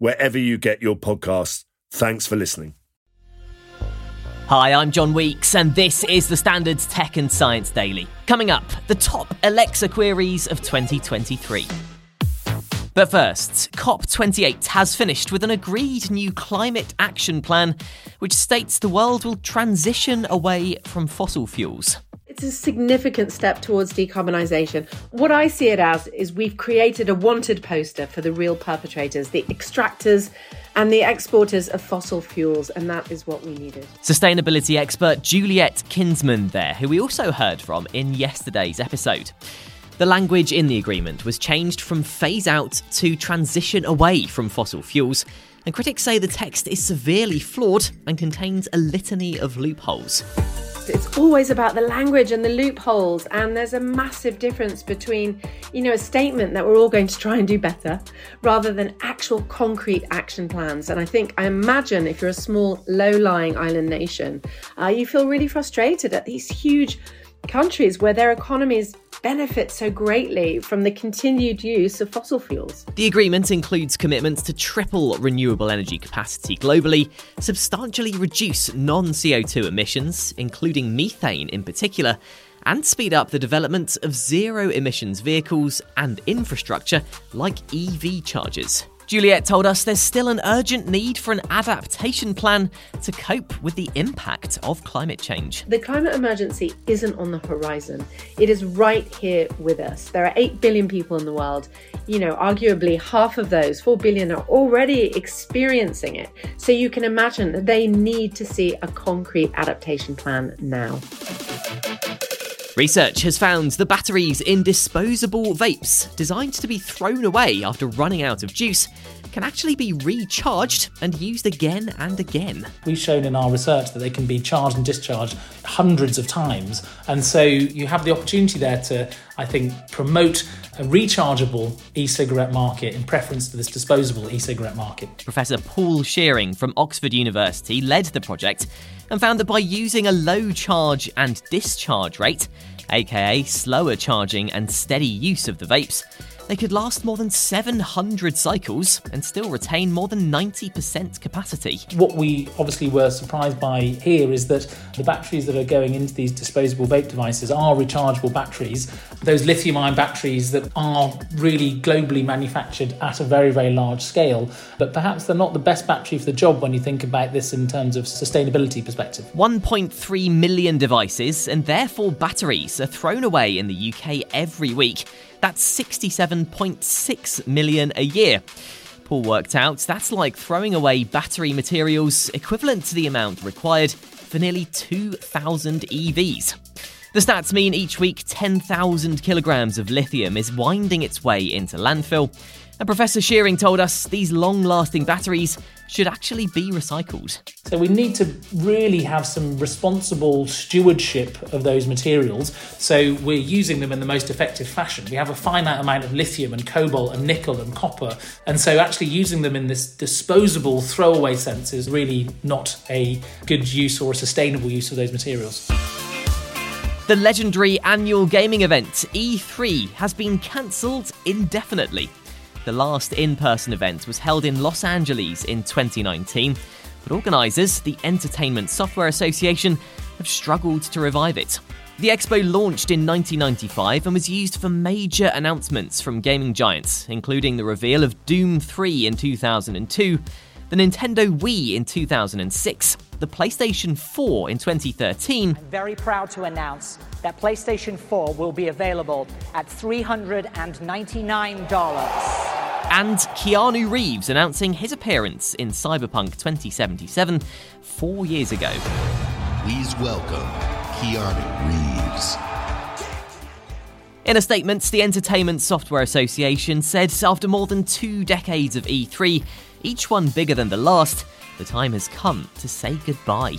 wherever you get your podcasts. Thanks for listening. Hi, I'm John Weeks, and this is the Standards Tech and Science Daily. Coming up, the top Alexa queries of 2023. But first, COP28 has finished with an agreed new climate action plan, which states the world will transition away from fossil fuels. It's a significant step towards decarbonisation. What I see it as is we've created a wanted poster for the real perpetrators, the extractors and the exporters of fossil fuels, and that is what we needed. Sustainability expert Juliet Kinsman there, who we also heard from in yesterday's episode. The language in the agreement was changed from phase out to transition away from fossil fuels, and critics say the text is severely flawed and contains a litany of loopholes. It's always about the language and the loopholes, and there's a massive difference between, you know, a statement that we're all going to try and do better rather than actual concrete action plans. And I think, I imagine if you're a small, low lying island nation, uh, you feel really frustrated at these huge countries where their economies benefit so greatly from the continued use of fossil fuels. The agreement includes commitments to triple renewable energy capacity globally, substantially reduce non CO2 emissions, including methane in particular, and speed up the development of zero emissions vehicles and infrastructure like EV chargers. Juliet told us there's still an urgent need for an adaptation plan to cope with the impact of climate change. The climate emergency isn't on the horizon, it is right here with us. There are 8 billion people in the world. You know, arguably half of those, 4 billion, are already experiencing it. So you can imagine that they need to see a concrete adaptation plan now. Research has found the batteries in disposable vapes, designed to be thrown away after running out of juice, can actually be recharged and used again and again. We've shown in our research that they can be charged and discharged hundreds of times. And so you have the opportunity there to, I think, promote a rechargeable e cigarette market in preference to this disposable e cigarette market. Professor Paul Shearing from Oxford University led the project and found that by using a low charge and discharge rate, aka slower charging and steady use of the vapes, they could last more than 700 cycles and still retain more than 90% capacity. What we obviously were surprised by here is that the batteries that are going into these disposable vape devices are rechargeable batteries. Those lithium ion batteries that are really globally manufactured at a very, very large scale, but perhaps they're not the best battery for the job when you think about this in terms of sustainability perspective. 1.3 million devices and therefore batteries are thrown away in the UK every week. That's 67.6 million a year. Paul worked out that's like throwing away battery materials equivalent to the amount required for nearly 2,000 EVs. The stats mean each week 10,000 kilograms of lithium is winding its way into landfill, and Professor Shearing told us these long lasting batteries should actually be recycled. So we need to really have some responsible stewardship of those materials. So we're using them in the most effective fashion. We have a finite amount of lithium and cobalt and nickel and copper. And so actually using them in this disposable throwaway sense is really not a good use or a sustainable use of those materials. The legendary annual gaming event E3 has been cancelled indefinitely. The last in person event was held in Los Angeles in 2019, but organisers, the Entertainment Software Association, have struggled to revive it. The expo launched in 1995 and was used for major announcements from gaming giants, including the reveal of Doom 3 in 2002, the Nintendo Wii in 2006, the PlayStation 4 in 2013. I'm very proud to announce that PlayStation 4 will be available at $399 and Keanu Reeves announcing his appearance in Cyberpunk 2077 four years ago. Please welcome Keanu Reeves. In a statement, the Entertainment Software Association said after more than two decades of E3, each one bigger than the last, the time has come to say goodbye.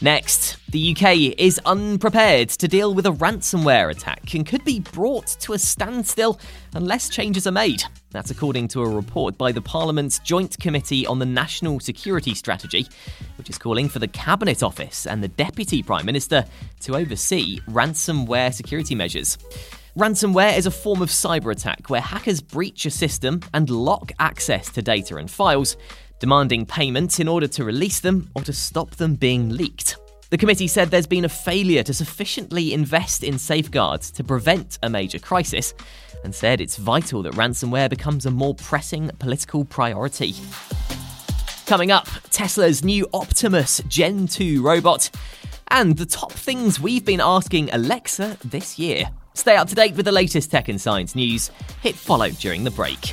Next, the UK is unprepared to deal with a ransomware attack and could be brought to a standstill unless changes are made. That's according to a report by the Parliament's Joint Committee on the National Security Strategy, which is calling for the Cabinet Office and the Deputy Prime Minister to oversee ransomware security measures. Ransomware is a form of cyber attack where hackers breach a system and lock access to data and files, demanding payment in order to release them or to stop them being leaked. The committee said there's been a failure to sufficiently invest in safeguards to prevent a major crisis and said it's vital that ransomware becomes a more pressing political priority. Coming up, Tesla's new Optimus Gen 2 robot and the top things we've been asking Alexa this year. Stay up to date with the latest tech and science news. Hit follow during the break.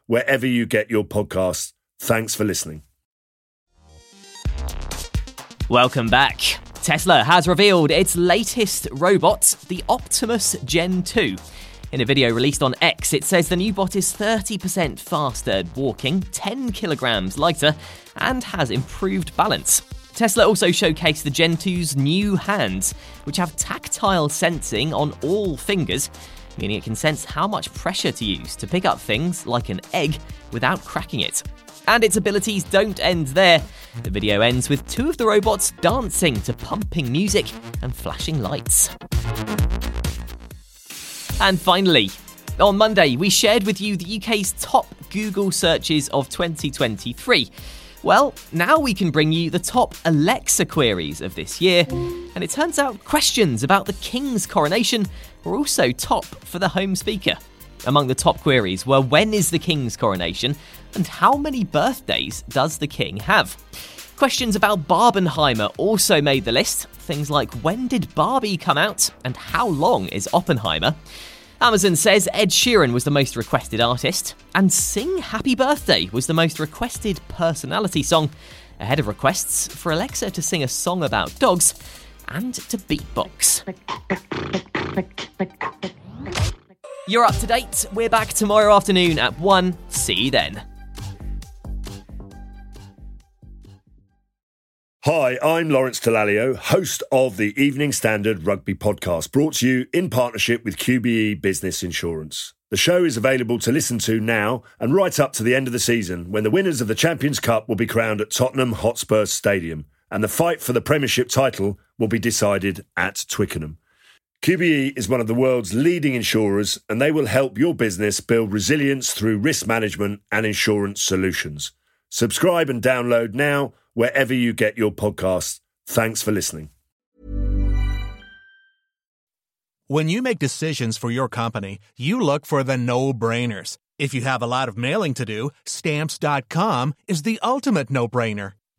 wherever you get your podcasts. Thanks for listening. Welcome back. Tesla has revealed its latest robot, the Optimus Gen 2. In a video released on X, it says the new bot is 30% faster at walking, 10 kilograms lighter, and has improved balance. Tesla also showcased the Gen 2's new hands, which have tactile sensing on all fingers, meaning it can sense how much pressure to use to pick up things like an egg without cracking it. And its abilities don't end there. The video ends with two of the robots dancing to pumping music and flashing lights. And finally, on Monday, we shared with you the UK's top Google searches of 2023. Well, now we can bring you the top Alexa queries of this year, and it turns out questions about the King's coronation were also top for the home speaker. Among the top queries were when is the King's coronation and how many birthdays does the King have? Questions about Barbenheimer also made the list. Things like when did Barbie come out and how long is Oppenheimer? Amazon says Ed Sheeran was the most requested artist, and Sing Happy Birthday was the most requested personality song, ahead of requests for Alexa to sing a song about dogs and to beatbox. You're up to date. We're back tomorrow afternoon at 1. See you then. Hi, I'm Lawrence Dallaglio, host of the Evening Standard Rugby Podcast, brought to you in partnership with QBE Business Insurance. The show is available to listen to now and right up to the end of the season when the winners of the Champions Cup will be crowned at Tottenham Hotspur Stadium and the fight for the Premiership title will be decided at Twickenham. QBE is one of the world's leading insurers and they will help your business build resilience through risk management and insurance solutions. Subscribe and download now wherever you get your podcasts. Thanks for listening. When you make decisions for your company, you look for the no brainers. If you have a lot of mailing to do, stamps.com is the ultimate no brainer.